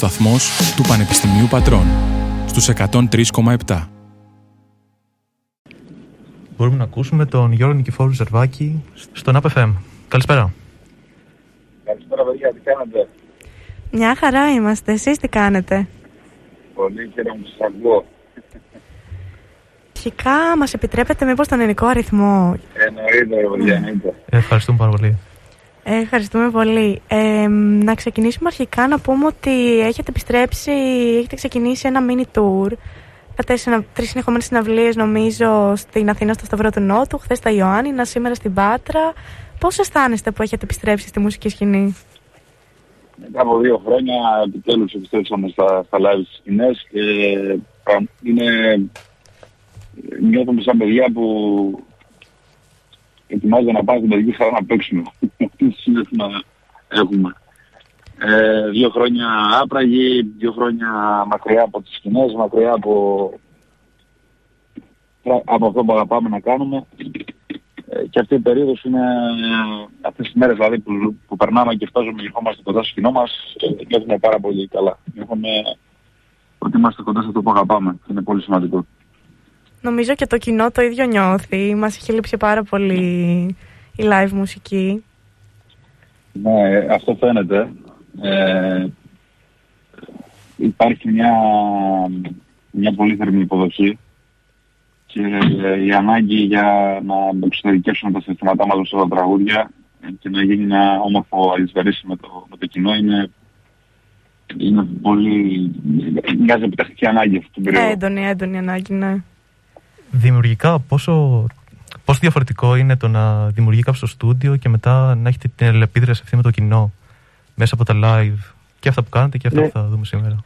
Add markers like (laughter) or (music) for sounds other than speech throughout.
ραδιοσταθμός του Πανεπιστημίου Πατρών, στους 103,7. Μπορούμε να ακούσουμε τον Γιώργο Νικηφόρου Ζερβάκη στον ΑΠΕΦΕΜ. Καλησπέρα. Καλησπέρα, παιδιά, τι κάνετε; Μια χαρά είμαστε. Εσείς τι κάνετε; Πολύ χαίρομαι που σας ακούω. Αρχικά μας επιτρέπετε μήπως τον ελληνικό αριθμό; Εννοείται, ρε παιδιά, εννοείται. Ευχαριστούμε πάρα πολύ. Ε, ευχαριστούμε πολύ. Ε, να ξεκινήσουμε αρχικά να πούμε ότι έχετε επιστρέψει, έχετε ξεκινήσει ένα mini tour. Είχατε συνα... τρεις συνεχόμενες συναυλίες, νομίζω, στην Αθήνα στο Σταυρό του Νότου, χθες στα Ιωάννινα, σήμερα στην Πάτρα. Πώς αισθάνεστε που έχετε επιστρέψει στη μουσική σκηνή, Μετά από δύο χρόνια επιτέλους επιστρέψαμε στα, στα live στις σκηνές και ε, είναι, νιώθουμε σαν παιδιά που ετοιμάζονται να πάνε την παιδική χαρά να παίξουμε. Αυτή τη συνέστημα έχουμε. Ε, δύο χρόνια άπραγοι, δύο χρόνια μακριά από τις σκηνές, μακριά από, από αυτό που αγαπάμε να κάνουμε. Ε, και αυτή η περίοδος είναι ε, αυτές τις μέρες δηλαδή που, που περνάμε και φτάζουμε και ερχόμαστε κοντά στο κοινό μας, ε, νιώθουμε πάρα πολύ καλά. Νιώθουμε ότι είμαστε κοντά σε αυτό που αγαπάμε. και Είναι πολύ σημαντικό. Νομίζω και το κοινό το ίδιο νιώθει. Μας έχει λείψει πάρα πολύ η live μουσική. Ναι, ε, αυτό φαίνεται. Ε, υπάρχει μια, μια πολύ θερμή υποδοχή και ε, η ανάγκη για να εξωτερικεύσουμε τα συστήματά μας σε τα τραγούδια και να γίνει ένα όμορφο αλυσβερίσι με το, με το κοινό είναι, είναι πολύ... μοιάζει επιτακτική ανάγκη αυτή την περίοδο. Έντονη, έντονη ανάγκη, ναι. Δημιουργικά, πόσο, πόσο διαφορετικό είναι το να δημιουργεί κάποιος στο στούντιο και μετά να έχετε την ελεπίδραση αυτή με το κοινό μέσα από τα live και αυτά που κάνετε και αυτά Ναι. που θα δούμε σήμερα.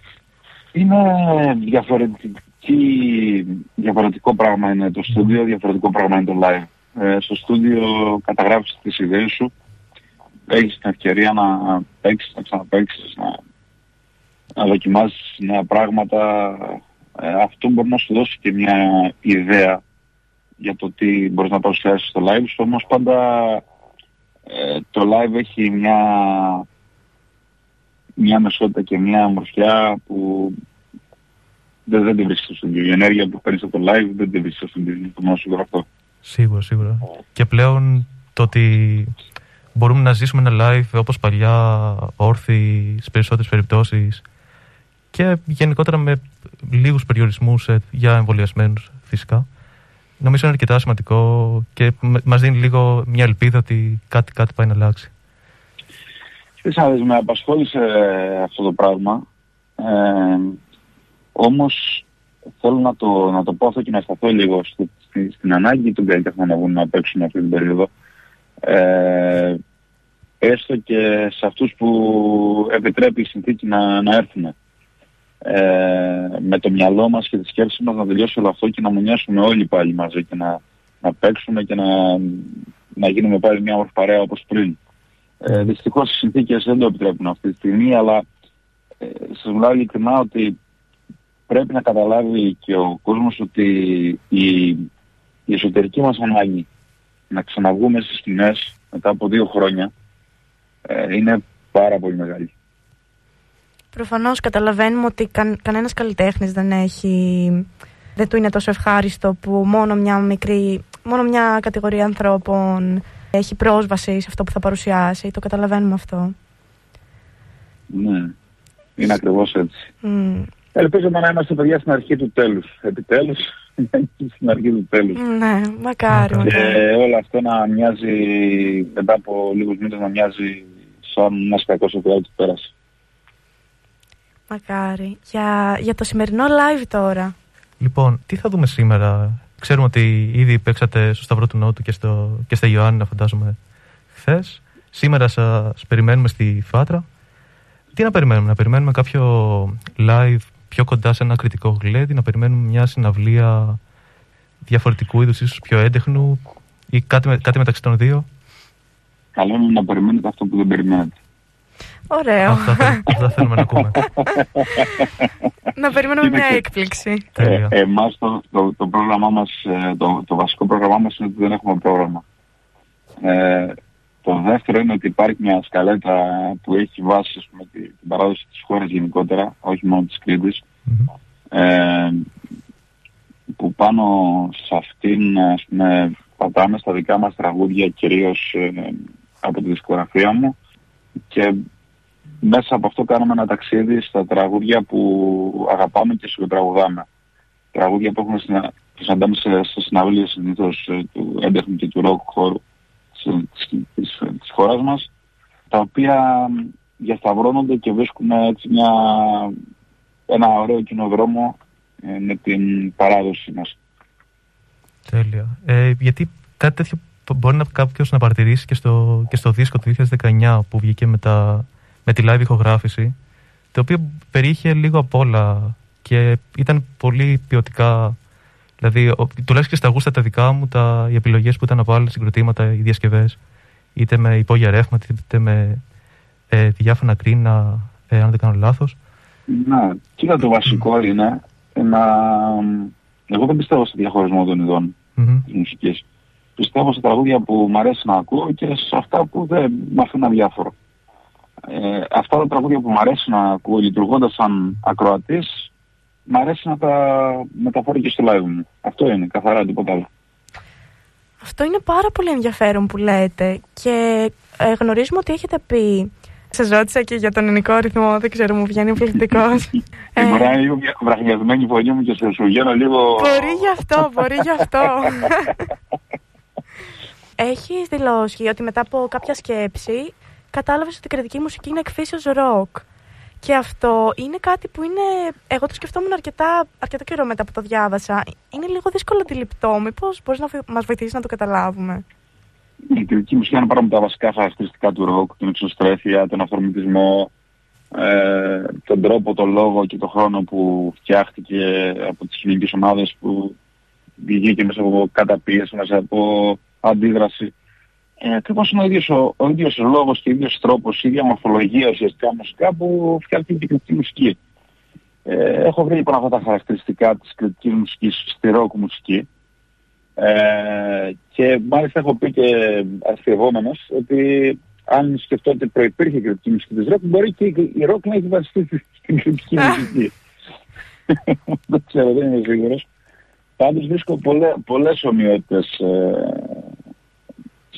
Είναι διαφορετική, διαφορετικό πράγμα είναι το στούντιο, διαφορετικό πράγμα είναι το live. Ε, στο στούντιο καταγράφεις τις ιδέες σου, έχεις την ευκαιρία να παίξεις, να ξαναπαίξεις, να, να δοκιμάσεις νέα πράγματα. Ε, αυτό μπορεί να σου δώσει και μια ιδέα για το τι μπορείς να παρουσιάσεις στο live σου, όμως πάντα ε, το live έχει μια, μια μεσότητα και μια ομορφιά που δεν, δεν την βρίσκεις στο στούντιο. Η ενέργεια που παίρνεις από το live δεν την βρίσκεις στο στούντιο. Είναι το μόνο σίγουρο αυτό. Σίγουρα, σίγουρα. Και πλέον το ότι μπορούμε να ζήσουμε ένα live όπως παλιά, όρθιοι στις περισσότερες περιπτώσεις και γενικότερα με λίγους περιορισμούς ε, για εμβολιασμένους φυσικά. Νομίζω είναι αρκετά σημαντικό και μ- μας δίνει λίγο μια ελπίδα ότι κάτι, κάτι πάει να αλλάξει. Ξέρεις να δεις, με απασχόλησε αυτό το πράγμα. Ε, όμως θέλω να το, να το πω αυτό και να σταθώ λίγο στη, στη- στην ανάγκη των καλλιτεχνών να βγουν να παίξουν αυτή την περίοδο. Ε, έστω και σε αυτούς που επιτρέπει η συνθήκη να, να έρθουν. Ε, με το μυαλό μας και τη σκέψη μας να τελειώσει όλο αυτό και να μονιάσουμε όλοι πάλι μαζί και να, να παίξουμε και να, να γίνουμε πάλι μια όμορφη παρέα όπως πριν. Ε, δυστυχώς οι συνθήκες δεν το επιτρέπουν αυτή τη στιγμή, αλλά ε, σας μιλάω ειλικρινά ότι πρέπει να καταλάβει και ο κόσμος ότι η, η εσωτερική μας ανάγκη να ξαναβγούμε στις σκηνές μετά από δύο χρόνια ε, είναι πάρα πολύ μεγάλη. Προφανώς καταλαβαίνουμε ότι κα, κανένας καλλιτέχνης δεν έχει... Δεν του είναι τόσο ευχάριστο που μόνο μια μικρή, μόνο μια κατηγορία ανθρώπων έχει πρόσβαση σε αυτό που θα παρουσιάσει. Το καταλαβαίνουμε αυτό. Ναι, είναι ακριβώς έτσι. Μμ. Ελπίζουμε να είμαστε παιδιά στην αρχή του τέλους. Επιτέλους, (laughs) στην αρχή του τέλους. Ναι, μακάρι. Μακάρι. Και μακάρι. όλο αυτό να μοιάζει, μετά από λίγους μήνες να μοιάζει σαν ένας κακός ότι του πέρασε. Μακάρι. Για, για το σημερινό live τώρα. Λοιπόν, τι θα δούμε σήμερα; Ξέρουμε ότι ήδη παίξατε στο Σταυρό του Νότου και, στο, και στα Ιωάννινα, φαντάζομαι, χθες. Σήμερα σας περιμένουμε στη Φάτρα. Τι να περιμένουμε, να περιμένουμε κάποιο live πιο κοντά σε ένα κριτικό γλέντι, να περιμένουμε μια συναυλία διαφορετικού είδους, ίσως πιο έντεχνου ή κάτι, με- κάτι μεταξύ των δύο; Καλό είναι να περιμένετε αυτό που δεν περιμένετε. Ωραίο. Αυτά, θέλ- αυτά θέλουμε να ακούμε. να περιμένουμε Είναι μια και- έκπληξη. Τέλεια. Ε, εμάς το, το, το πρόγραμμά μας, ε, το, το βασικό πρόγραμμά μας είναι ότι δεν έχουμε πρόγραμμα. Ε, Το δεύτερο είναι ότι υπάρχει μια σκαλέτα που έχει βάσει με την παράδοση της χώρας γενικότερα, όχι μόνο της κρητης ε, που πάνω σε αυτήν ας πούμε, πατάμε στα δικά μας τραγούδια κυρίως ε, από τη δισκογραφία μου και μέσα από αυτό κάνουμε ένα ταξίδι στα τραγούδια που αγαπάμε και συγκοτραγουδάμε. Τραγούδια που έχουμε συνα... συναντάμε σε, σε συναυλίες συνήθως ε, του έντεχνου και του ροκ χώρου της, της, της χώρας μας, τα οποία διασταυρώνονται και βρίσκουμε έτσι μια, ένα ωραίο κοινό δρόμο ε, με την παράδοση μας. Τέλεια. Ε, γιατί κάτι τέτοιο μπορεί να κάποιος να παρατηρήσει και στο, και στο δίσκο του 2019 που βγήκε με, τα, με τη live ηχογράφηση, το οποίο περιείχε λίγο απ' όλα και ήταν πολύ ποιοτικά. Δηλαδή, τουλάχιστον στα γούστα τα δικά μου, τα, οι επιλογές που ήταν από άλλα συγκροτήματα, οι διασκευές, είτε με υπόγεια ρεύματα, είτε με ε, διάφανα κρίνα, ε, αν δεν κάνω λάθος. Ναι, κοίτα το βασικό είναι να... Εγώ δεν πιστεύω σε διαχωρισμό των ειδών mm-hmm. της μουσικής. Πιστεύω σε τραγούδια που μου αρέσει να ακούω και σε αυτά που δεν με αφήνουν αδιάφορο. Ε, αυτά τα τραγούδια που μου αρέσει να ακούω λειτουργώντας σαν ακροατής, μου αρέσει να τα μεταφέρω και στο live μου. Αυτό είναι, καθαρά τίποτα άλλο. Αυτό είναι πάρα πολύ ενδιαφέρον που λέτε και ε, γνωρίζουμε ότι έχετε πει Σα ρώτησα και για τον ελληνικό ρυθμό, δεν ξέρω, μου βγαίνει πληθυντικό. ε, (laughs) μπορεί να είναι λίγο βραχνιασμένη η φωνή μου και σε σου βγαίνω λίγο. Μπορεί γι' αυτό, μπορεί γι' αυτό. (laughs) Έχεις δηλώσει ότι μετά από κάποια σκέψη κατάλαβες ότι η κριτική μουσική είναι εκφύσεως ροκ. Και αυτό είναι κάτι που είναι. Εγώ το σκεφτόμουν αρκετά, αρκετά καιρό μετά που το διάβασα. Είναι λίγο δύσκολο αντιληπτό. Μήπως μπορείς να μας βοηθήσεις να το καταλάβουμε; Η κριτική μουσική είναι πάρα τα βασικά χαρακτηριστικά του ροκ, την εξωστρέφεια, τον αφορμητισμό, ε, τον τρόπο, τον λόγο και τον χρόνο που φτιάχτηκε από τις κοινωνικές ομάδες που βγήκε μέσα από καταπίεση, μέσα από αντίδραση. Ε, ακριβώς είναι ο ίδιος ο, ο ίδιος λόγος και ο ίδιος τρόπος, η ίδια μορφολογία ουσιαστικά μουσικά που φτιάχνει την κρητική μουσική. Ε, έχω βρει λοιπόν αυτά τα χαρακτηριστικά της κρητικής μουσικής στη ροκ μουσική ε, και μάλιστα έχω πει και αστειευόμενος ότι αν σκεφτώ ότι προϋπήρχε κρητική μουσική της ροκ, μπορεί και η ροκ να έχει βασιστεί στην κρητική μουσική. (laughs) δεν ξέρω, δεν είμαι σίγουρος. Πάντως βρίσκω πολλέ, πολλές ομοιότητες ε,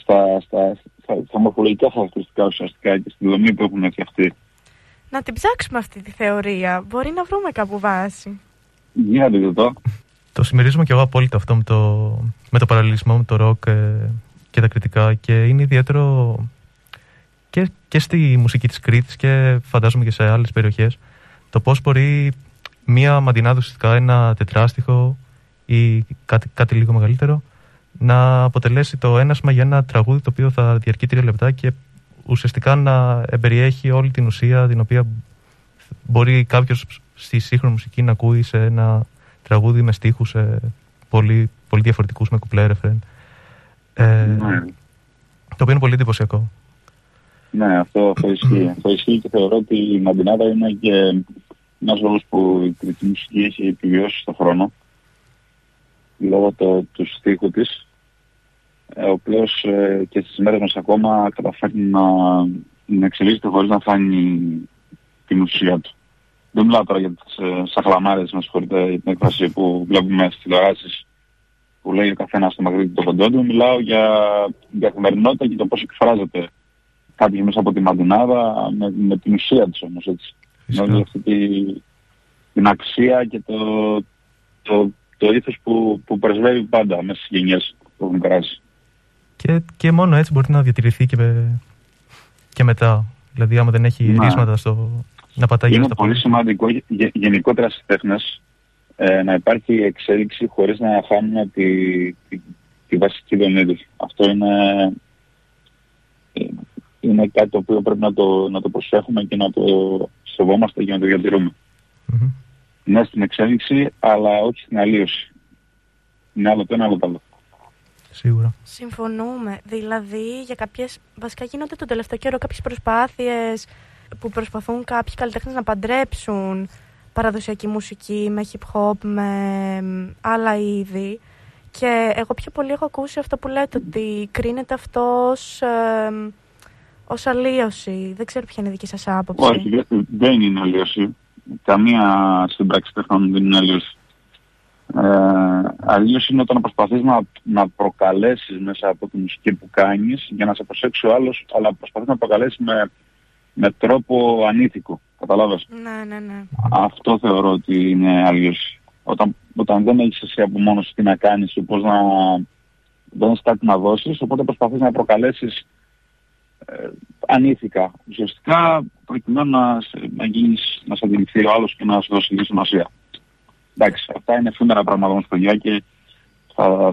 στα, στα, στα, στα μορφολογικά χαρακτηριστικά ουσιαστικά και στη δομή που έχουν φτιαχτεί. Να την ψάξουμε αυτή τη θεωρία. Μπορεί να βρούμε κάπου βάση. Για να το το συμμερίζομαι και εγώ απόλυτα αυτό με το, με το παραλληλισμό με το ροκ ε, και τα κριτικά και είναι ιδιαίτερο και, και στη μουσική της Κρήτης και φαντάζομαι και σε άλλες περιοχές το πώς μπορεί μία μαντινάδα ουσιαστικά ένα τετράστιχο ή κάτι, κάτι λίγο μεγαλύτερο να αποτελέσει το ένασμα για ένα τραγούδι το οποίο θα διαρκεί τρία λεπτά και ουσιαστικά να εμπεριέχει όλη την ουσία την οποία μπορεί κάποιος στη σύγχρονη μουσική να ακούει σε ένα τραγούδι με στίχους ε, πολύ, πολύ διαφορετικούς με κουπλέ ρεφρέν. Ε, ναι. Το οποίο είναι πολύ εντυπωσιακό. Ναι, αυτό, αυτό ισχύει. αυτό ισχύει και θεωρώ ότι η Μαντινάδα είναι και ένας λόγος που η κριτική μουσική έχει επιβιώσει στον χρόνο λόγω το, του στίχου της ε, ο οποίος ε, και στις μέρες μας ακόμα καταφέρνει να, να εξελίσσεται χωρίς να φάνει την ουσία του. Δεν μιλάω τώρα για τις ε, σαχλαμάρες, με συγχωρείτε, την έκφραση που βλέπουμε στις τηλεοράσεις που λέει ο καθένας στο μακρύ του το κοντό του. Μιλάω για την καθημερινότητα και το πώς εκφράζεται κάποιος μέσα από τη μαντινάδα με, με την ουσία της όμως έτσι. Με αυτή τη, την αξία και το, το, το ήθος που, που πρεσβεύει πάντα μέσα στις γενιές που έχουν περάσει. Και, και μόνο έτσι μπορεί να διατηρηθεί και, και μετά. Δηλαδή άμα δεν έχει ναι. ρίσματα στο, να πατάει Είναι πολύ σημαντικό γενικότερα στις τέχνες ε, να υπάρχει εξέλιξη χωρίς να χάνουμε τη, τη, τη βασική δομή τους. Αυτό είναι, ε, είναι κάτι το οποίο πρέπει να το, να το προσέχουμε και να το σεβόμαστε και να το διατηρούμε. Mm-hmm. Ναι στην εξέλιξη, αλλά όχι στην αλλίωση. Είναι άλλο το ένα, άλλο το άλλο. Σίγουρα. Συμφωνούμε. Δηλαδή, για κάποιες, βασικά γίνονται τον τελευταίο καιρό κάποιες προσπάθειες που προσπαθούν κάποιοι καλλιτέχνες να παντρέψουν παραδοσιακή μουσική με hip hop, με άλλα είδη Και εγώ πιο πολύ έχω ακούσει αυτό που λέτε, ότι κρίνεται αυτός ως, ε, ως αλλίωση. Δεν ξέρω ποια είναι η δική σας άποψη. Όχι, δεν είναι αλλίωση. Καμία σύμπραξη τεχνών δεν είναι αλλίωση. Ε, αλλίωση είναι όταν προσπαθείς να, να προκαλέσεις μέσα από τη μουσική που κάνεις για να σε προσέξει ο άλλος, αλλά προσπαθείς να προκαλέσεις με, με τρόπο ανήθικο. Καταλάβες; Ναι, ναι, ναι. Αυτό θεωρώ ότι είναι αλλίωση. Όταν, όταν δεν έχεις εσύ από μόνος τι να κάνεις ή πώς να δεν έχεις κάτι να δώσεις, οπότε προσπαθείς να προκαλέσεις ε, ανήθικα. Ουσιαστικά προκειμένου να, να, γίνεις, να σε αντιληφθεί ο άλλος και να σου δώσει λίγη σημασία. Εντάξει, αυτά είναι φήμερα πράγματα όμως παιδιά και θα,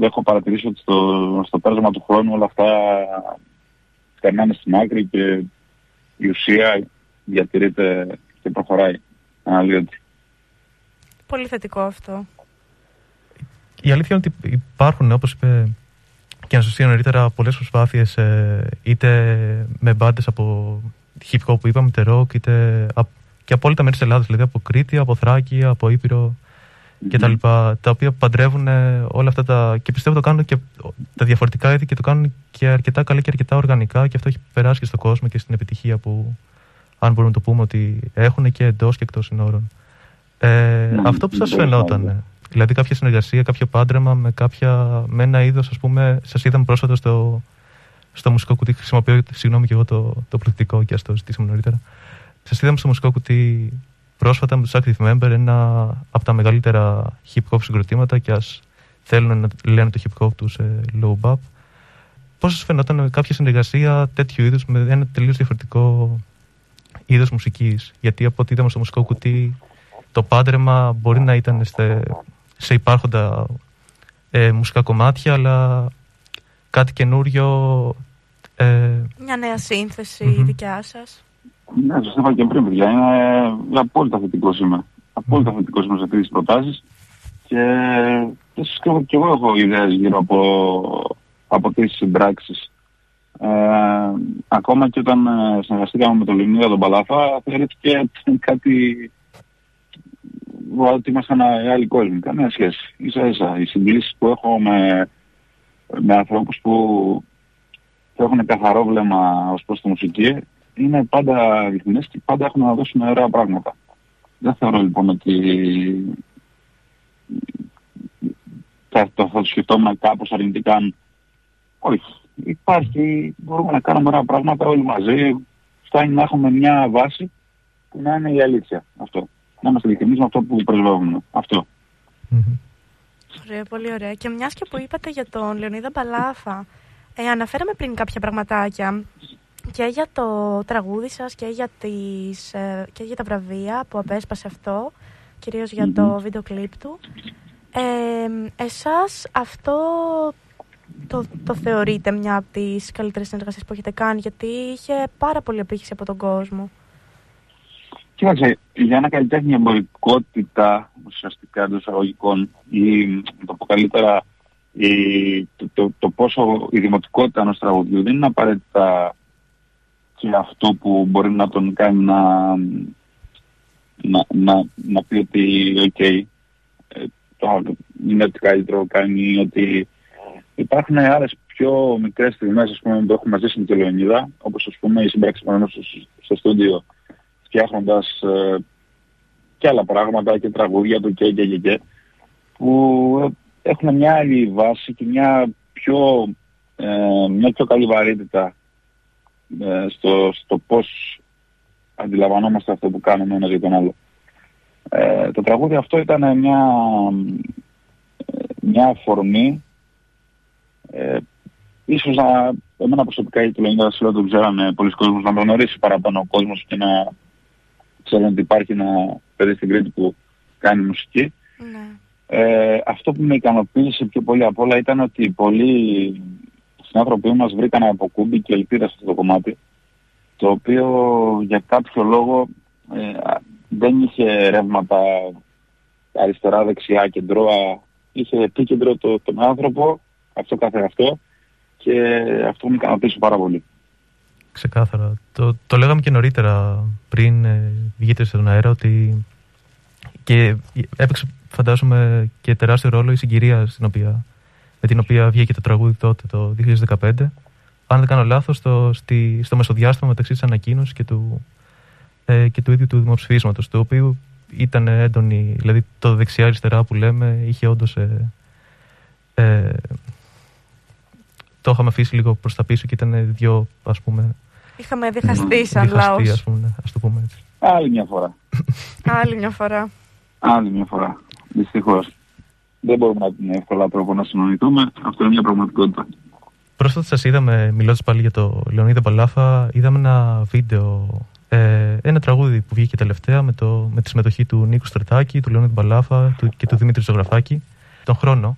έχω παρατηρήσει ότι στο, στο πέρασμα του χρόνου όλα αυτά περνάνε στην άκρη και η ουσία διατηρείται και προχωράει αναλύωτη. Πολύ θετικό αυτό. Η αλήθεια είναι ότι υπάρχουν, όπως είπε και Αναστασία νωρίτερα, πολλές προσπάθειες ε, είτε με μπάντες από hip hop που είπαμε, είτε rock, είτε και από όλα τα μέρη της Ελλάδας, δηλαδή από Κρήτη, από Θράκη, από Ήπειρο και τα λοιπά, τα οποία παντρεύουν όλα αυτά τα... και πιστεύω το κάνουν και τα διαφορετικά είδη και το κάνουν και αρκετά καλά και αρκετά οργανικά και αυτό έχει περάσει και στον κόσμο και στην επιτυχία που αν μπορούμε να το πούμε ότι έχουν και εντός και εκτός συνόρων. Ε, ναι, αυτό που σας φαινόταν, δηλαδή κάποια συνεργασία, κάποιο πάντρεμα με, κάποια, με ένα είδος, ας πούμε, σας είδαμε πρόσφατα στο, στο μουσικό κουτί, χρησιμοποιώ, συγγνώμη και εγώ το, το πληθυντικό και ας το ζητήσαμε νωρίτερα. Σας είδαμε στο μουσικό κουτί πρόσφατα με τους Active Member ένα από τα μεγαλύτερα hip hop συγκροτήματα και ας θέλουν να λένε το hip hop τους ε, low bap. Πώς σας φαινόταν κάποια συνεργασία τέτοιου είδους με ένα τελείως διαφορετικό είδος μουσικής; Γιατί από ό,τι είδαμε στο μουσικό κουτί το πάντρεμα μπορεί να ήταν σε, σε υπάρχοντα ε, μουσικά κομμάτια αλλά κάτι καινούριο ε... Μια νέα σύνθεση δικιά σας. Ναι, σας είπα και πριν, παιδιά. Είναι απόλυτα θετικός είμαι. Απόλυτα θετικός είμαι σε αυτές τις προτάσεις. Και, και, και εγώ έχω ιδέες γύρω από, από τις συμπράξεις. Ε, ακόμα και όταν ε, συνεργαστήκαμε με τον Λιμνίδα τον Παλάφα, θεωρήθηκε κάτι ότι ήμασταν άλλοι κόσμοι. Καμία σχέση. Ίσα ίσα. Οι συγκλήσεις που έχω με, με ανθρώπους που έχουν καθαρό βλέμμα ως προς τη μουσική είναι πάντα αληθινές και πάντα έχουν να δώσουν ωραία πράγματα. Δεν θεωρώ λοιπόν ότι θα, το, θα το σκεφτόμουν κάπως αρνητικά. Όχι. Υπάρχει, μπορούμε να κάνουμε ωραία πράγματα όλοι μαζί. Φτάνει να έχουμε μια βάση που να είναι η αλήθεια. Αυτό. Να είμαστε ειλικρινείς με αυτό που πρεσβεύουμε. Αυτό. Ωραία, πολύ ωραία. Και μιας και που είπατε για τον Λεωνίδα Μπαλάφα, ε, αναφέραμε πριν κάποια πραγματάκια και για το τραγούδι σας και για, τις, ε, και για τα βραβεία που απέσπασε αυτό, κυρίως για το βίντεο κλιπ του. Ε, εσάς αυτό το, το θεωρείτε μια από τις καλύτερες συνεργασίες που έχετε κάνει, γιατί είχε πάρα πολύ απήχηση από τον κόσμο. Κοίταξε, για ένα καλλιτέχνη εμπορικότητα ουσιαστικά των εισαγωγικών ή το πω καλύτερα η, το, το, το, πόσο η δημοτικότητα ενός τραγουδιού δεν είναι απαραίτητα και αυτό που μπορεί να τον κάνει να, να, να, να πει ότι OK, okay, ε, το είναι ό,τι καλύτερο κάνει, ότι υπάρχουν άλλες πιο μικρές στιγμές ας πούμε, που έχουμε ζήσει με τον Λεωνίδα, όπως ας πούμε η σύμπραξη πάνω στο, στο στούντιο φτιάχνοντας ε, και άλλα πράγματα και τραγούδια του και και και, και που έχουν μια άλλη βάση και μια πιο, ε, μια πιο καλή βαρύτητα ε, στο, στο πώς αντιλαμβανόμαστε αυτό που κάνουμε ένα για τον άλλο. Ε, το τραγούδι αυτό ήταν μια, μια αφορμή ε, ίσως να, εμένα προσωπικά η Τουλενίδα Βασιλό το ξέρανε πολλοί κόσμος να με γνωρίσει παραπάνω ο κόσμος και να ξέρουν ότι υπάρχει ένα παιδί στην Κρήτη που κάνει μουσική. Ναι. Ε, αυτό που με ικανοποίησε πιο πολύ απ' όλα ήταν ότι πολλοί συνάνθρωποι μας βρήκαν από κούμπι και ελπίδα σε αυτό το κομμάτι, το οποίο για κάποιο λόγο ε, δεν είχε ρεύματα αριστερά, δεξιά, κεντρώα, είχε επίκεντρο το, τον άνθρωπο, αυτό κάθε αυτό, και αυτό με ικανοποίησε πάρα πολύ. Ξεκάθαρα. Το, το λέγαμε και νωρίτερα πριν ε, βγείτε στον αέρα ότι και έπαιξε φαντάζομαι και τεράστιο ρόλο η συγκυρία στην οποία, με την οποία βγήκε το τραγούδι τότε το 2015. Αν δεν κάνω λάθος, στο, στη, στο μεσοδιάστημα μεταξύ της ανακοίνωσης και του, ε, και του ίδιου του δημοψηφίσματος, το οποίο ήταν έντονη, δηλαδή το δεξιά-αριστερά που λέμε είχε όντως ε, ε, το είχαμε αφήσει λίγο προς τα πίσω και ήταν δύο ας πούμε Είχαμε διχαστεί σαν λαός. ας, πούμε, ας το πούμε έτσι. Άλλη μια φορά. Άλλη μια φορά. Άλλη μια φορά. Δυστυχώς. Δεν μπορούμε να την εύκολα τρόπο να συνοηθούμε. Αυτό είναι μια πραγματικότητα. Πρόσφατα σας είδαμε, μιλώντας πάλι για το Λεωνίδα Παλάφα, είδαμε ένα βίντεο, ε, ένα τραγούδι που βγήκε τελευταία με, το, με τη συμμετοχή του Νίκου Στρετάκη, του Λεωνίδα Παλάφα του, και του Δημήτρη Ζωγραφάκη, τον χρόνο.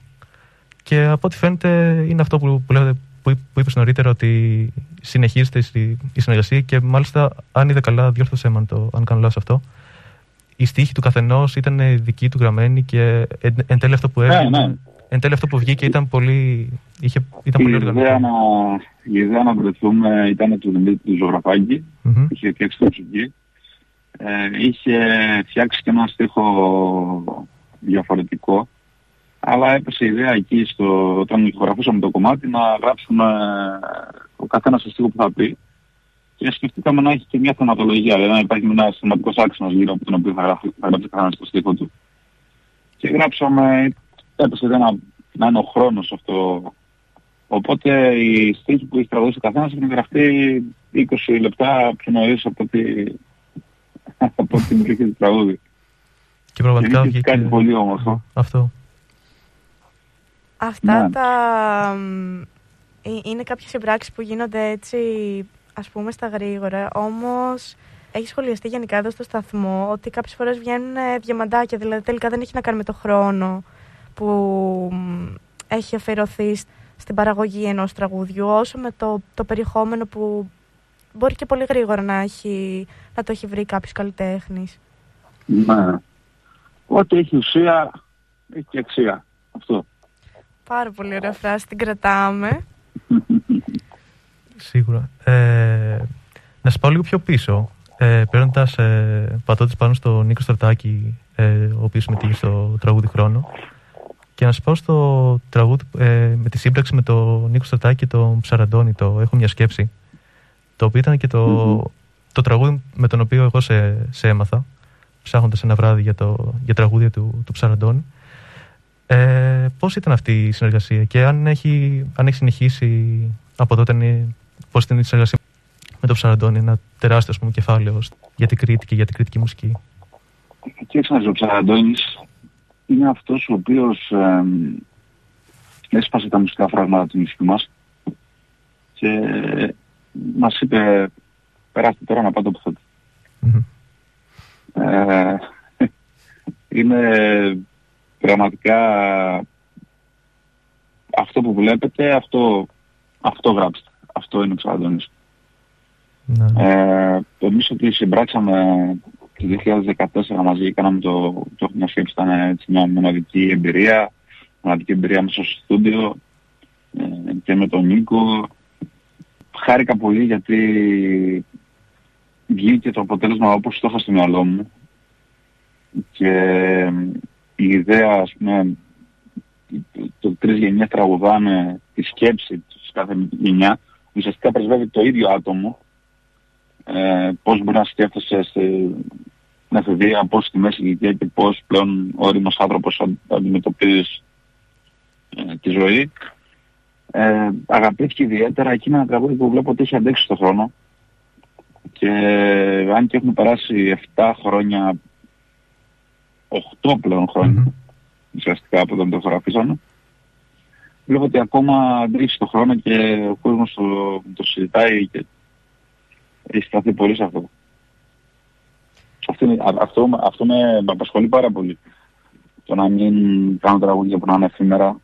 Και από ό,τι φαίνεται είναι αυτό που, που, λέτε, που, που είπες νωρίτερα ότι συνεχίζεται η, η συνεργασία και μάλιστα αν είδα καλά διόρθωσέ με αν, το, αν κάνω λάθος αυτό η στίχη του καθενός ήταν δική του γραμμένη και εν, εν τέλει αυτό που Ναι, έβγαινε. ναι. Εν τέλει αυτό που βγήκε ήταν πολύ. Είχε, ήταν Η πολύ ιδέα, οργανωμένο. να, η ιδέα να βρεθούμε ήταν του Δημήτρη του Ζωγραφάκη. Μμμ. Είχε φτιάξει τη μουσική. Ε, είχε φτιάξει και ένα στίχο διαφορετικό. Αλλά έπεσε η ιδέα εκεί στο, όταν ηχογραφούσαμε το κομμάτι να γράψουμε ο καθένας το στίχο που θα πει. Και σκεφτήκαμε να έχει και μια θεματολογία, δηλαδή να υπάρχει ένας θεματικός άξονας γύρω από τον οποίο θα γράψει, θα γράψει καθένας το στίχο του. Και γράψαμε, έπεσε ένα, να είναι ο χρόνος αυτό. Οπότε οι στίχοι που έχει τραγουδήσει ο καθένας έχουν γραφτεί 20 λεπτά πιο νωρίς από ότι (laughs) από την βρήκε του τραγούδι. Και πραγματικά Και βγήκε. κάτι πολύ όμορφο. Αυτό. Αυτά Ναι. τα... μ, ε, Είναι κάποιες συμπράξεις που γίνονται έτσι, ας πούμε, στα γρήγορα. Όμως έχει σχολιαστεί γενικά εδώ στο σταθμό ότι κάποιες φορές βγαίνουν ε, διαμαντάκια. Δηλαδή τελικά δεν έχει να κάνει με το χρόνο που μ, έχει αφιερωθεί σ- στην παραγωγή ενός τραγουδιού, όσο με το, το περιεχόμενο που μπορεί και πολύ γρήγορα να, έχει, να το έχει βρει κάποιος καλλιτέχνης. Ναι. Ό,τι έχει ουσία έχει και αξία. Αυτό. Πάρα πολύ ωραία φράση, την κρατάμε. Σίγουρα. Ε, να σας πάω λίγο πιο πίσω. Ε, Παίρνοντας ε, πατώντας πάνω στο Νίκο Στρατάκη, ε, ο οποίος συμμετείχε στο τραγούδι Χρόνο. Και να σας πάω στο τραγούδι ε, με τη σύμπραξη με τον Νίκο Στρατάκη και τον Ψαραντώνη, το Έχω μια σκέψη. Το οποίο ήταν και το, Μμμ. το τραγούδι με τον οποίο εγώ σε, σε έμαθα, ψάχνοντας ένα βράδυ για, το, για τραγούδια του, του Ψαραντώνη. Ε, Πώς ήταν αυτή η συνεργασία και αν έχει, αν έχει συνεχίσει από τότε, πώς ήταν η συνεργασία με τον Ψαραντώνη, ένα τεράστιο ας πούμε, κεφάλαιο για την Κρήτη και για την κριτική μουσική; Κοίταξε να ο Ψαραντώνης είναι αυτός ο οποίος ε, έσπασε τα μουσικά φράγματα του νησιού μας και μας είπε περάστε τώρα να πάτε όπου θέλετε. Μμμ. Ε, είναι πραγματικά αυτό που βλέπετε, αυτό, αυτό γράψτε. Αυτό είναι ο Ψαραντώνης. Ναι. Ε, εμείς ότι συμπράξαμε το 2014 μαζί, κάναμε το, το έχουμε σκέψη, ήταν έτσι μια μοναδική εμπειρία, μοναδική εμπειρία μέσα στο στούντιο ε, και με τον Νίκο. Χάρηκα πολύ γιατί βγήκε το αποτέλεσμα όπως το είχα στο μυαλό μου και ε, η ιδέα, ας πούμε, το, το τρεις γενιές τραγουδάνε τη σκέψη της κάθε γενιά, ουσιαστικά πρεσβεύει το ίδιο άτομο ε, πώς μπορεί να σκέφτεσαι στην εφηβεία, πώς στη μέση ηλικία και πώς πλέον ο όριμος άνθρωπος αν- αντιμετωπίζεις ε, τη ζωή. Ε, αγαπήθηκε ιδιαίτερα εκείνα ένα τραγούδι που βλέπω ότι έχει αντέξει στον χρόνο και αν και έχουν περάσει 7 χρόνια, 8 πλέον χρόνια Μμμ. ουσιαστικά από όταν το γραφήσαμε βλέπω ότι ακόμα αντέξει στον χρόνο και ο κόσμος το, το συζητάει και έχει σταθεί πολύ σε αυτό. Αυτό, είναι- α- αυτό, αυτό με, με απασχολεί πάρα πολύ. Το να μην κάνω τραγούδια που να είναι εφήμερα.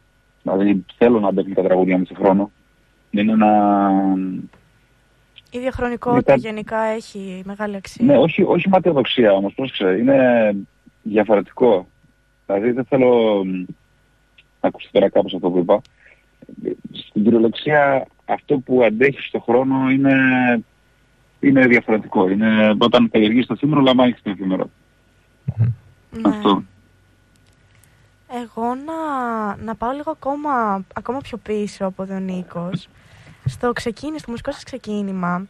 Δηλαδή θέλω να αντέχουν τα τραγούδια με σε χρόνο. Είναι ένα... Η διαχρονικότητα Μετά- γενικά έχει μεγάλη αξία. Ναι, όχι, όχι ματαιοδοξία όμως, πρόσεξε. Είναι διαφορετικό. Δηλαδή δεν θέλω μ, να ακουστεί τώρα κάπως αυτό που είπα. Στην κυριολεξία αυτό που αντέχεις στον χρόνο είναι, είναι διαφορετικό. Είναι όταν καλλιεργείς το εφήμερο, λαμβάνεις το εφήμερο. Μμμ. Ναι. Αυτό. εγώ να, να πάω λίγο ακόμα, ακόμα πιο πίσω από τον Νίκος. Στο ξεκίνημα, στο μουσικό σας ξεκίνημα,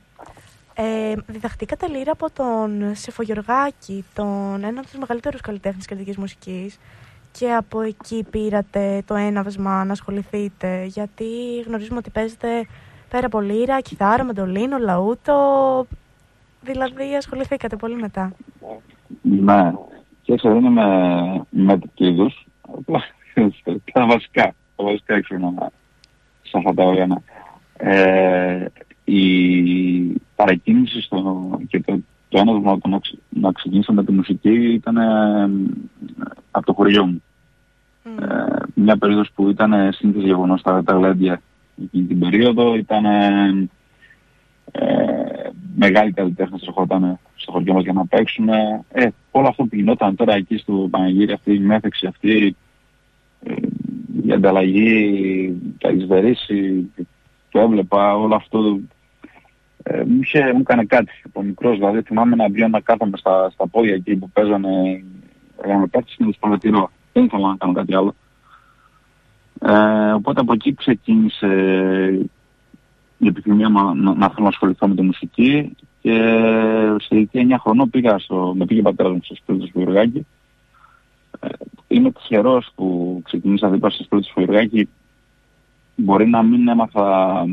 ε, διδαχτήκατε λίρα από τον Σεφογιοργάκη, τον ένα από τους μεγαλύτερους καλλιτέχνες κρατικής μουσικής και από εκεί πήρατε το έναυσμα να ασχοληθείτε γιατί γνωρίζουμε ότι παίζετε πέρα από λίρα, κιθάρα, μαντολίνο, λαούτο δηλαδή ασχοληθήκατε πολύ μετά. Ναι, και έξω δεν είμαι με είδους, απλά (laughs) τα βασικά, τα βασικά έξω σε αυτά τα όργανα. Ε, η παρακίνηση στο, και το, το έναυσμα να, να ξεκινήσω με τη μουσική ήταν ε, από το χωριό μου. Mm. Ε, μια περίοδος που ήταν σύνθεση γεγονός στα γλέντια εκείνη την περίοδο, ήταν ε, μεγάλοι καλλιτέχνες ερχόταν στο χωριό μας για να παίξουν. Ε, όλο αυτό που γινόταν τώρα εκεί στο Παναγύρι, αυτή η μέθεξη, αυτή ε, η ανταλλαγή, τα εισβερήσει, το έβλεπα, όλο αυτό ε, μου, είχε, μου έκανε κάτι από μικρός, δηλαδή θυμάμαι να βγαίνω να κάθομαι στα, στα πόδια εκεί που παίζανε για να παίξεις και να τους παρατηρώ. Δεν ήθελα να κάνω κάτι άλλο. Ε, οπότε από εκεί ξεκίνησε η επιθυμία να, να, να θέλω να ασχοληθώ με τη μουσική και σε ηλικία 9 χρονών πήγα στο, με πήγε πατέρας μου στο σπίτι του Σφυργάκη. Ε, είμαι τυχερός που ξεκινήσα δίπλα στο σπίτι του Σφυργάκη. Μπορεί να μην έμαθα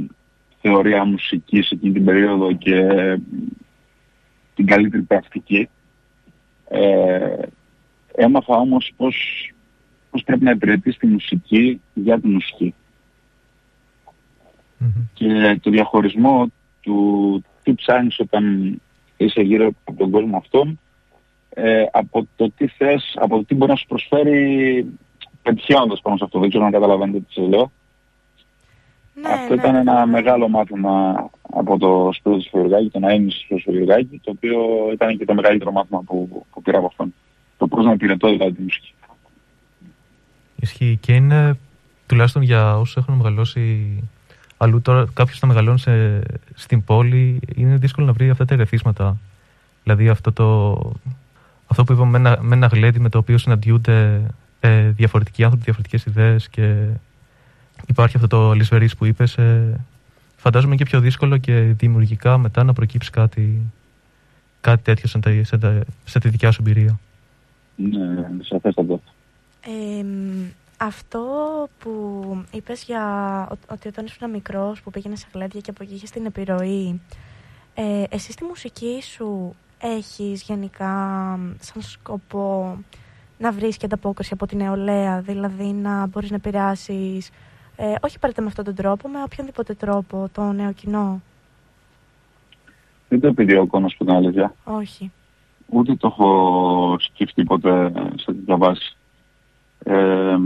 θεωρία μουσικής εκείνη την περίοδο και την καλύτερη πρακτική. Ε, έμαθα όμως πώς, πώς πρέπει να υπηρετείς τη μουσική για τη μουσική. Και το διαχωρισμό του τι ψάχνεις όταν είσαι γύρω από τον κόσμο αυτόν ε, από το τι θες, από το τι μπορεί να σου προσφέρει πετυχαίνοντας πάνω σε αυτό. Δεν ξέρω αν καταλαβαίνετε τι σας λέω. Ναι, αυτό ναι, ήταν ναι, ένα μεγάλο μάθημα από το σπίτι του Σφυργάκη, το να είναι στο Σφυργάκη, το οποίο ήταν και το μεγαλύτερο μάθημα που, που πήρα από αυτόν. Το πώς να υπηρετώ δηλαδή τη μουσική. Ισχύει και είναι τουλάχιστον για όσους έχουν μεγαλώσει αλλού τώρα κάποιος να μεγαλώνει στην πόλη είναι δύσκολο να βρει αυτά τα ερεθίσματα. Δηλαδή αυτό, το, αυτό που είπαμε με ένα, με ένα γλέντι με το οποίο συναντιούνται ε, διαφορετικοί άνθρωποι, διαφορετικές ιδέες και υπάρχει αυτό το λησβερίς που είπες. Ε, φαντάζομαι και πιο δύσκολο και δημιουργικά μετά να προκύψει κάτι, κάτι τέτοιο σε, σε, σε, τη δικιά σου εμπειρία. Ναι, σαφέστατο. Ε, αυτό που είπες για ότι όταν ήσουν μικρός που πήγαινες σε γλέντια και από εκεί είχες την επιρροή ε, εσύ στη μουσική σου έχεις γενικά σαν σκοπό να βρεις και ανταπόκριση από την νεολαία δηλαδή να μπορείς να επηρεάσεις ε, όχι πάρετε με αυτόν τον τρόπο με οποιονδήποτε τρόπο το νέο κοινό Δεν το επιδιώκω να σου πω την αλήθεια Όχι Ούτε το έχω σκεφτεί ποτέ σε τέτοια βάση ε,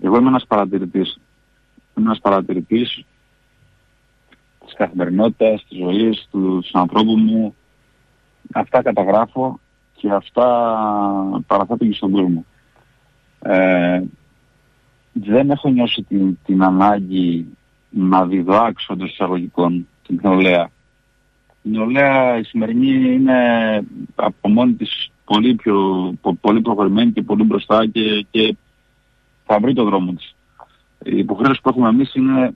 εγώ είμαι ένας παρατηρητής. Είμαι ένας παρατηρητής της καθημερινότητας, της ζωής, τους ανθρώπους μου. Αυτά καταγράφω και αυτά παραθέτω και στον κόσμο. Ε, δεν έχω νιώσει την, την ανάγκη να διδάξω των εισαγωγικών την νεολαία. Η νεολαία η σημερινή είναι από μόνη της πολύ, πιο, πολύ προχωρημένη και πολύ μπροστά και, και θα βρει το δρόμο της. Η υποχρέωση που έχουμε εμείς είναι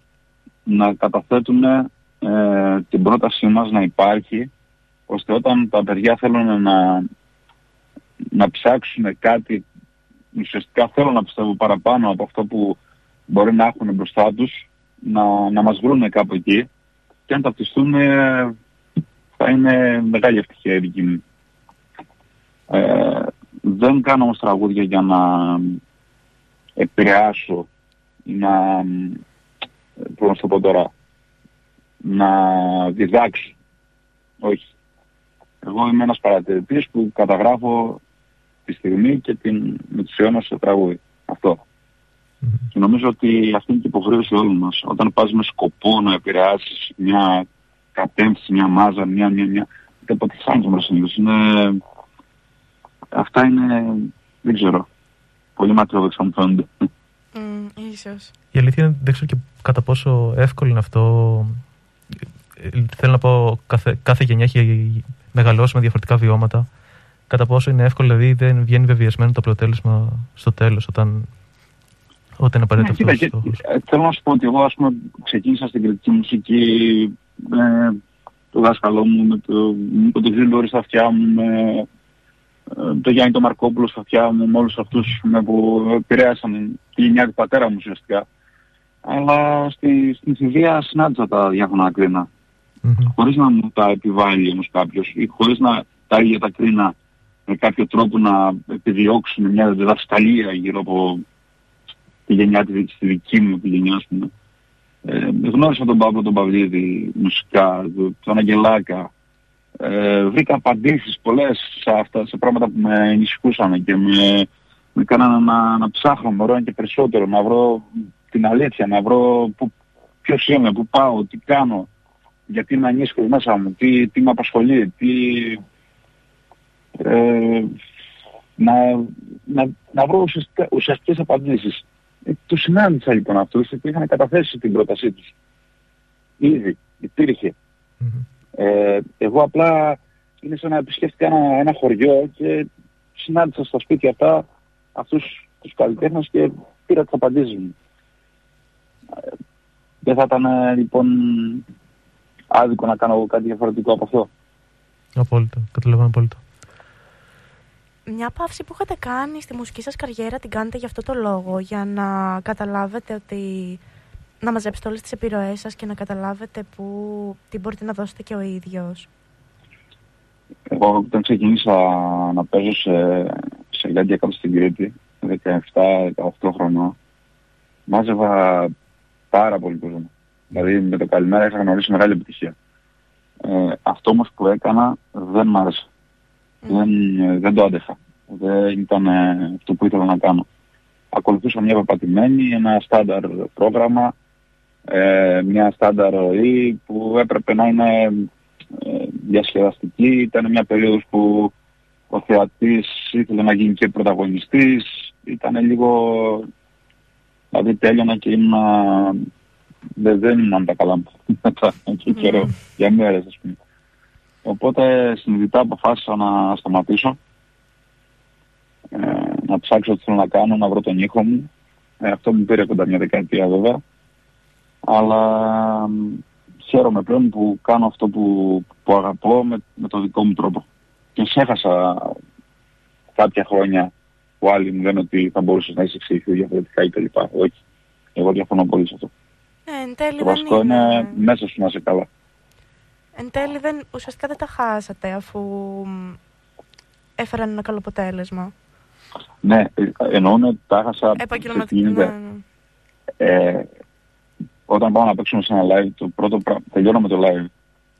να καταθέτουμε ε, την πρότασή μας να υπάρχει ώστε όταν τα παιδιά θέλουν να, να ψάξουν κάτι ουσιαστικά θέλω να πιστεύω παραπάνω από αυτό που μπορεί να έχουν μπροστά τους να, να μας βρουν κάπου εκεί και αν ταυτιστούν θα είναι μεγάλη ευτυχία η δική μου. Ε, δεν κάνω όμως τραγούδια για να επηρεάσω ή να, πώς να το πω τώρα, να διδάξω. Όχι. Εγώ είμαι ένας παρατηρητής που καταγράφω τη στιγμή και την μετουσιώνω σε τραγούδι. Αυτό. Και νομίζω ότι αυτή είναι και η υποχρέωση όλων μας. Όταν πας με σκοπό να επηρεάσεις μια κατεύθυνση, μια μάζα, μια, μια, μια, δεν αποτυχάνεις με συνήθως. Είναι αυτά είναι, δεν ξέρω, πολύ μακρόδοξα μου φαίνονται. Mm, ίσως. Η αλήθεια είναι δεν ξέρω και κατά πόσο εύκολο είναι αυτό. Ε, θέλω να πω, κάθε, κάθε γενιά έχει μεγαλώσει με διαφορετικά βιώματα. Κατά πόσο είναι εύκολο, δηλαδή δεν βγαίνει βεβαιασμένο το αποτέλεσμα στο τέλος όταν, όταν είναι απαραίτητο ναι, αυτός ο στόχος. Ε, θέλω να σου πω ότι εγώ ας πούμε ξεκίνησα στην κριτική μουσική με το δάσκαλό μου, με το, με το Ζήλωρη στα αυτιά μου, με ε, το Γιάννη το Μαρκόπουλο στα αυτιά μου, με όλους αυτούς με, που επηρέασαν τη γενιά του πατέρα μου ουσιαστικά. Αλλά στη, στην Θηβεία συνάντησα τα διάφορα κρίνα. Μμμ. Χωρίς να μου τα επιβάλλει όμως κάποιος ή χωρίς να τα ίδια τα κρίνα με κάποιο τρόπο να επιδιώξουν μια διδασκαλία γύρω από τη γενιά της, στη δική μου τη γενιά ας πούμε. Ε, γνώρισα τον Παύλο τον Παυλίδη μουσικά, τον, τον Αγγελάκα. Ε, βρήκα απαντήσεις πολλές σε αυτά, σε πράγματα που με ενισχύσαν και με, με κάνανε να, να ψάχνω μωρό και περισσότερο, να βρω την αλήθεια, να βρω που, ποιος είμαι, πού πάω, τι κάνω, γιατί είμαι ανήσυχος μέσα μου, τι, τι με απασχολεί, τι, ε, να, να, να βρω ουσιαστικά, ουσιαστικές απαντήσεις. Ε, τους συνάντησα λοιπόν αυτούς και είχαν καταθέσει την πρότασή τους. Ήδη, υπήρχε. Μμμ. Ε, εγώ απλά είναι σαν να επισκέφτηκα ένα, ένα χωριό και συνάντησα στα σπίτια αυτά αυτούς τους καλλιτέχνες και πήρα τις απαντήσεις μου. Ε, δεν θα ήταν ε, λοιπόν άδικο να κάνω κάτι διαφορετικό από αυτό. Απόλυτα, καταλαβαίνω απόλυτα. Μια παύση που είχατε κάνει στη μουσική σας καριέρα την κάνετε για αυτό το λόγο, για να καταλάβετε ότι να μαζέψετε όλες τις επιρροές σας και να καταλάβετε που, τι μπορείτε να δώσετε και ο ίδιος; Εγώ όταν ξεκίνησα να παίζω σε, σε Λέντια κάτω στην Κρήτη, 17-18 χρονών, μάζευα πάρα πολύ κόσμο. Δηλαδή με το καλημέρα είχα γνωρίσει μεγάλη επιτυχία. Ε, αυτό όμως που έκανα δεν μ' άρεσε. Δεν, δεν το άντεχα. Δεν ήταν ε, αυτό που ήθελα να κάνω. Ακολουθούσα μια πεπατημένη, ένα στάνταρ πρόγραμμα, ε, μια στάνταρ ροή που έπρεπε να είναι ε, διασκεδαστική. Ήταν μια περίοδος που ο θεατής ήθελε να γίνει και πρωταγωνιστής. Ήταν λίγο... Δηλαδή τέλειωνα και ήμουν... Δεν, δεν ήμουν τα καλά μου (laughs) μετά και καιρό, για μέρες ας πούμε. Οπότε συνειδητά αποφάσισα να σταματήσω, ε, να ψάξω τι θέλω να κάνω, να βρω τον ήχο μου. Ε, αυτό μου πήρε κοντά μια δεκαετία βέβαια. Αλλά μ, χαίρομαι πλέον που κάνω αυτό που, που αγαπώ με, με το δικό μου τρόπο. Και ξέχασα κάποια χρόνια που άλλοι μου λένε ότι θα μπορούσες να είσαι εξηγηθεί διαφορετικά ή κλπ. Όχι. Εγώ διαφωνώ πολύ σε αυτό. Ναι, εν τέλει Το δεν βασικό είναι μέσα σου να είσαι καλά. Εν τέλει δεν, ουσιαστικά δεν τα χάσατε αφού μ, έφεραν ένα καλό αποτέλεσμα. Ναι, ε, εννοούν τα έχασα Επαγγελματικά. σε Ναι, ιδέα. ναι. ε, όταν πάμε να παίξουμε σε ένα live, το πρώτο πράγμα, τελειώνω το live,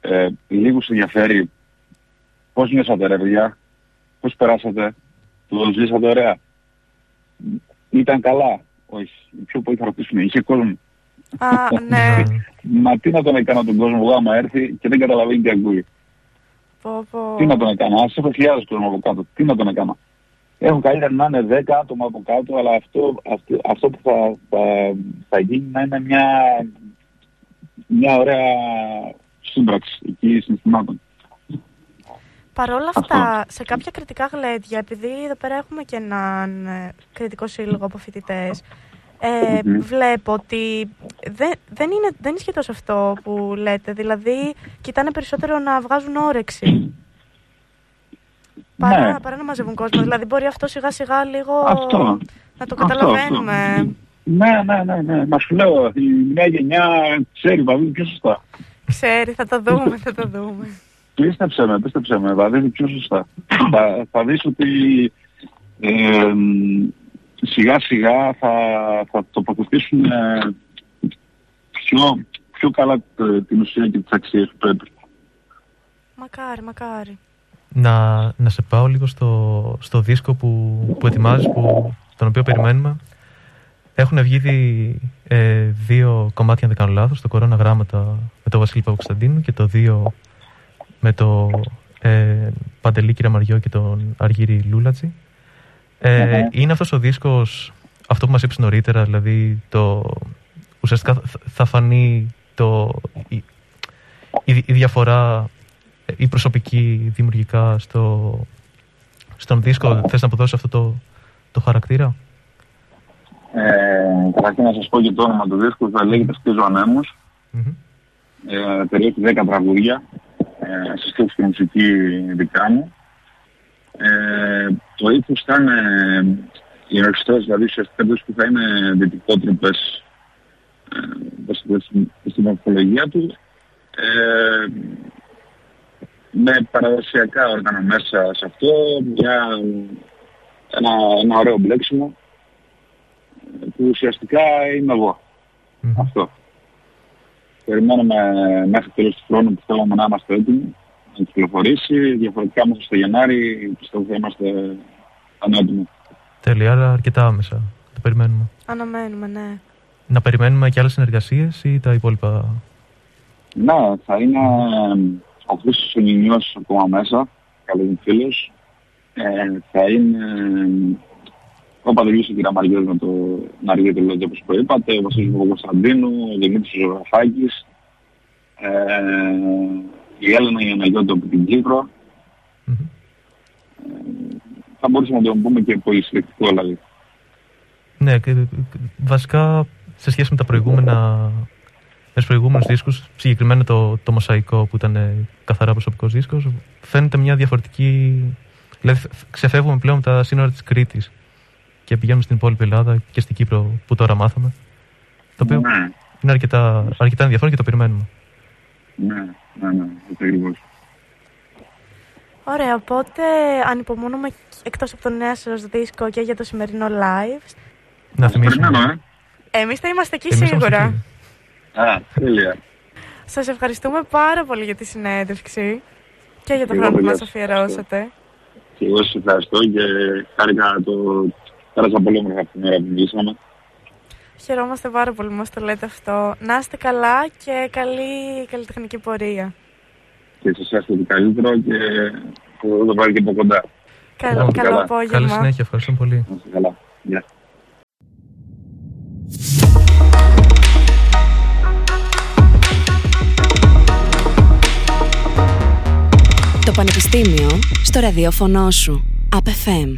ε, λίγους ενδιαφέρει πώς νιώσατε ρε παιδιά, πώς περάσατε, το ζήσατε ωραία. Ήταν καλά. Όχι, πιο πολύ θα ρωτήσουμε, είχε κόσμο. Α, ναι. Μα τι να τον έκανα τον κόσμο εγώ άμα έρθει και δεν καταλαβαίνει τι ακούει. πω, πω. Τι να τον έκανα, ας έχω χιλιάδες κόσμο από κάτω, τι να τον έκανα. Έχω καλύτερα να είναι 10 άτομα από κάτω, αλλά αυτό, αυτό, αυτό που θα, θα, θα γίνει να είναι μια, μια ωραία σύμπραξη εκεί συναισθημάτων. Παρ' όλα αυτά, σε κάποια κριτικά γλέντια, επειδή εδώ πέρα έχουμε και έναν ε, κριτικό σύλλογο από φοιτητές, ε, Μμμ. βλέπω ότι δεν, δεν, είναι, δεν ισχύει τόσο αυτό που λέτε. Δηλαδή, κοιτάνε περισσότερο να βγάζουν όρεξη. Παρά, Ναι. παρά να μαζεύουν κόσμο. Δηλαδή, μπορεί αυτό σιγά σιγά λίγο Αυτό. να το Αυτό, καταλαβαίνουμε. Ναι, ναι, ναι, ναι. Μα σου λέω, η νέα γενιά ξέρει βαδίζει πιο σωστά. Ξέρει, θα το δούμε, θα το δούμε. Πίστεψε με, πίστεψε με, βαδίζει πιο σωστά. θα, θα δεις ότι ε, σιγά σιγά θα, θα τοποθετήσουν ε, πιο, πιο καλά ε, την ουσία και τις αξίες που πρέπει. Μακάρι, μακάρι. Να, να σε πάω λίγο στο, στο δίσκο που, που ετοιμάζεις, που, τον οποίο περιμένουμε. Έχουν βγει ήδη, ε, δύο κομμάτια, αν δεν κάνω λάθος, το κορώνα γράμματα με τον Βασίλη Παπακοσταντίνου και το δύο με το ε, Παντελή Κυραμαριό και τον Αργύρι Λούλατζη. Ε, Μμμ. Είναι αυτός ο δίσκος, αυτό που μας είπες νωρίτερα, δηλαδή το, ουσιαστικά θα, θα φανεί το, η, η, η διαφορά, η προσωπική δημιουργικά στο, στον δίσκο, θες να αποδώσεις αυτό το, το χαρακτήρα; Ε, καταρχήν να σας πω και το όνομα του δίσκου, θα λέγεται «Σκίζω ανέμους». Μμμ. Ε, περιέχει 10 τραγούδια, ε, σε στίχους και μουσική δικά μου. Ε, το ύφος θα είναι, οι ενορχιστές, δηλαδή ουσιαστικά το που θα είναι δυτικότροπες ε, στην μορφολογία του, ε, με παραδοσιακά όργανα μέσα σε αυτό, μια, ένα, ένα ωραίο μπλέξιμο που ουσιαστικά είμαι εγώ. Μμμ. Αυτό. Περιμένουμε μέχρι το τέλος του χρόνου που θέλουμε να είμαστε έτοιμοι να κυκλοφορήσει. Διαφορετικά μέσα στο Γενάρη πιστεύω θα είμαστε ανέτοιμοι. Τέλεια, άρα αρκετά άμεσα. Το περιμένουμε. Αναμένουμε, ναι. Να περιμένουμε και άλλες συνεργασίες ή τα υπόλοιπα; Ναι, θα είναι ε, ο Χρήστος ο Νινιός ακόμα μέσα, καλός μου φίλος. Ε, θα είναι ε, ο Παντελής ο Κυραμαριός με το να αργεί το λόγιο όπως προείπατε, ο Βασίλης Παπακοσταντίνου, ο Δημήτρης ο Ζωγραφάκης, ε, η Έλενα η Αναγιώτα από την Κύπρο. Μμμ. Θα μπορούσαμε να το πούμε και πολυσυλλεκτικό δηλαδή. Ναι, και, και, βασικά σε σχέση με τα προηγούμενα με τους προηγούμενους δίσκους, συγκεκριμένα το, το μοσαϊκό που ήταν ε, καθαρά προσωπικός δίσκος, φαίνεται μια διαφορετική... Δηλαδή φ- ξεφεύγουμε πλέον από τα σύνορα της Κρήτης και πηγαίνουμε στην υπόλοιπη Ελλάδα και στην Κύπρο που τώρα μάθαμε. Το οποίο Ναι, είναι αρκετά, αρκετά ενδιαφέρον και το περιμένουμε. Ναι, ναι, ναι, έτσι ακριβώς. Ωραία, οπότε ανυπομονούμε εκτός από το νέο σας δίσκο και για το σημερινό live. Να θυμίσουμε. Περιμένω, ε. Εμείς θα είμαστε εκεί Εμείς είμαστε σίγουρα. εκεί. Α, τέλεια. Σας ευχαριστούμε πάρα πολύ για τη συνέντευξη και για το Εγώ, χρόνο που παιδιά, μας σας αφιερώσατε. Και εγώ σας ευχαριστώ και χάρηκα το... Πέρασα πολύ όμορφα αυτή την ώρα που μιλήσαμε. Χαιρόμαστε πάρα πολύ που μας το λέτε αυτό. Να είστε καλά και καλή καλλιτεχνική πορεία. Και σας εύχομαι το καλύτερο και θα το βάλω και από κοντά. Καλ- Καλά. καλό Καλά. απόγευμα. Καλή συνέχεια, ευχαριστώ πολύ. Να είστε καλά. Γεια. Το Πανεπιστήμιο στο ραδιόφωνο σου. ΑΠΕΦΕΜ.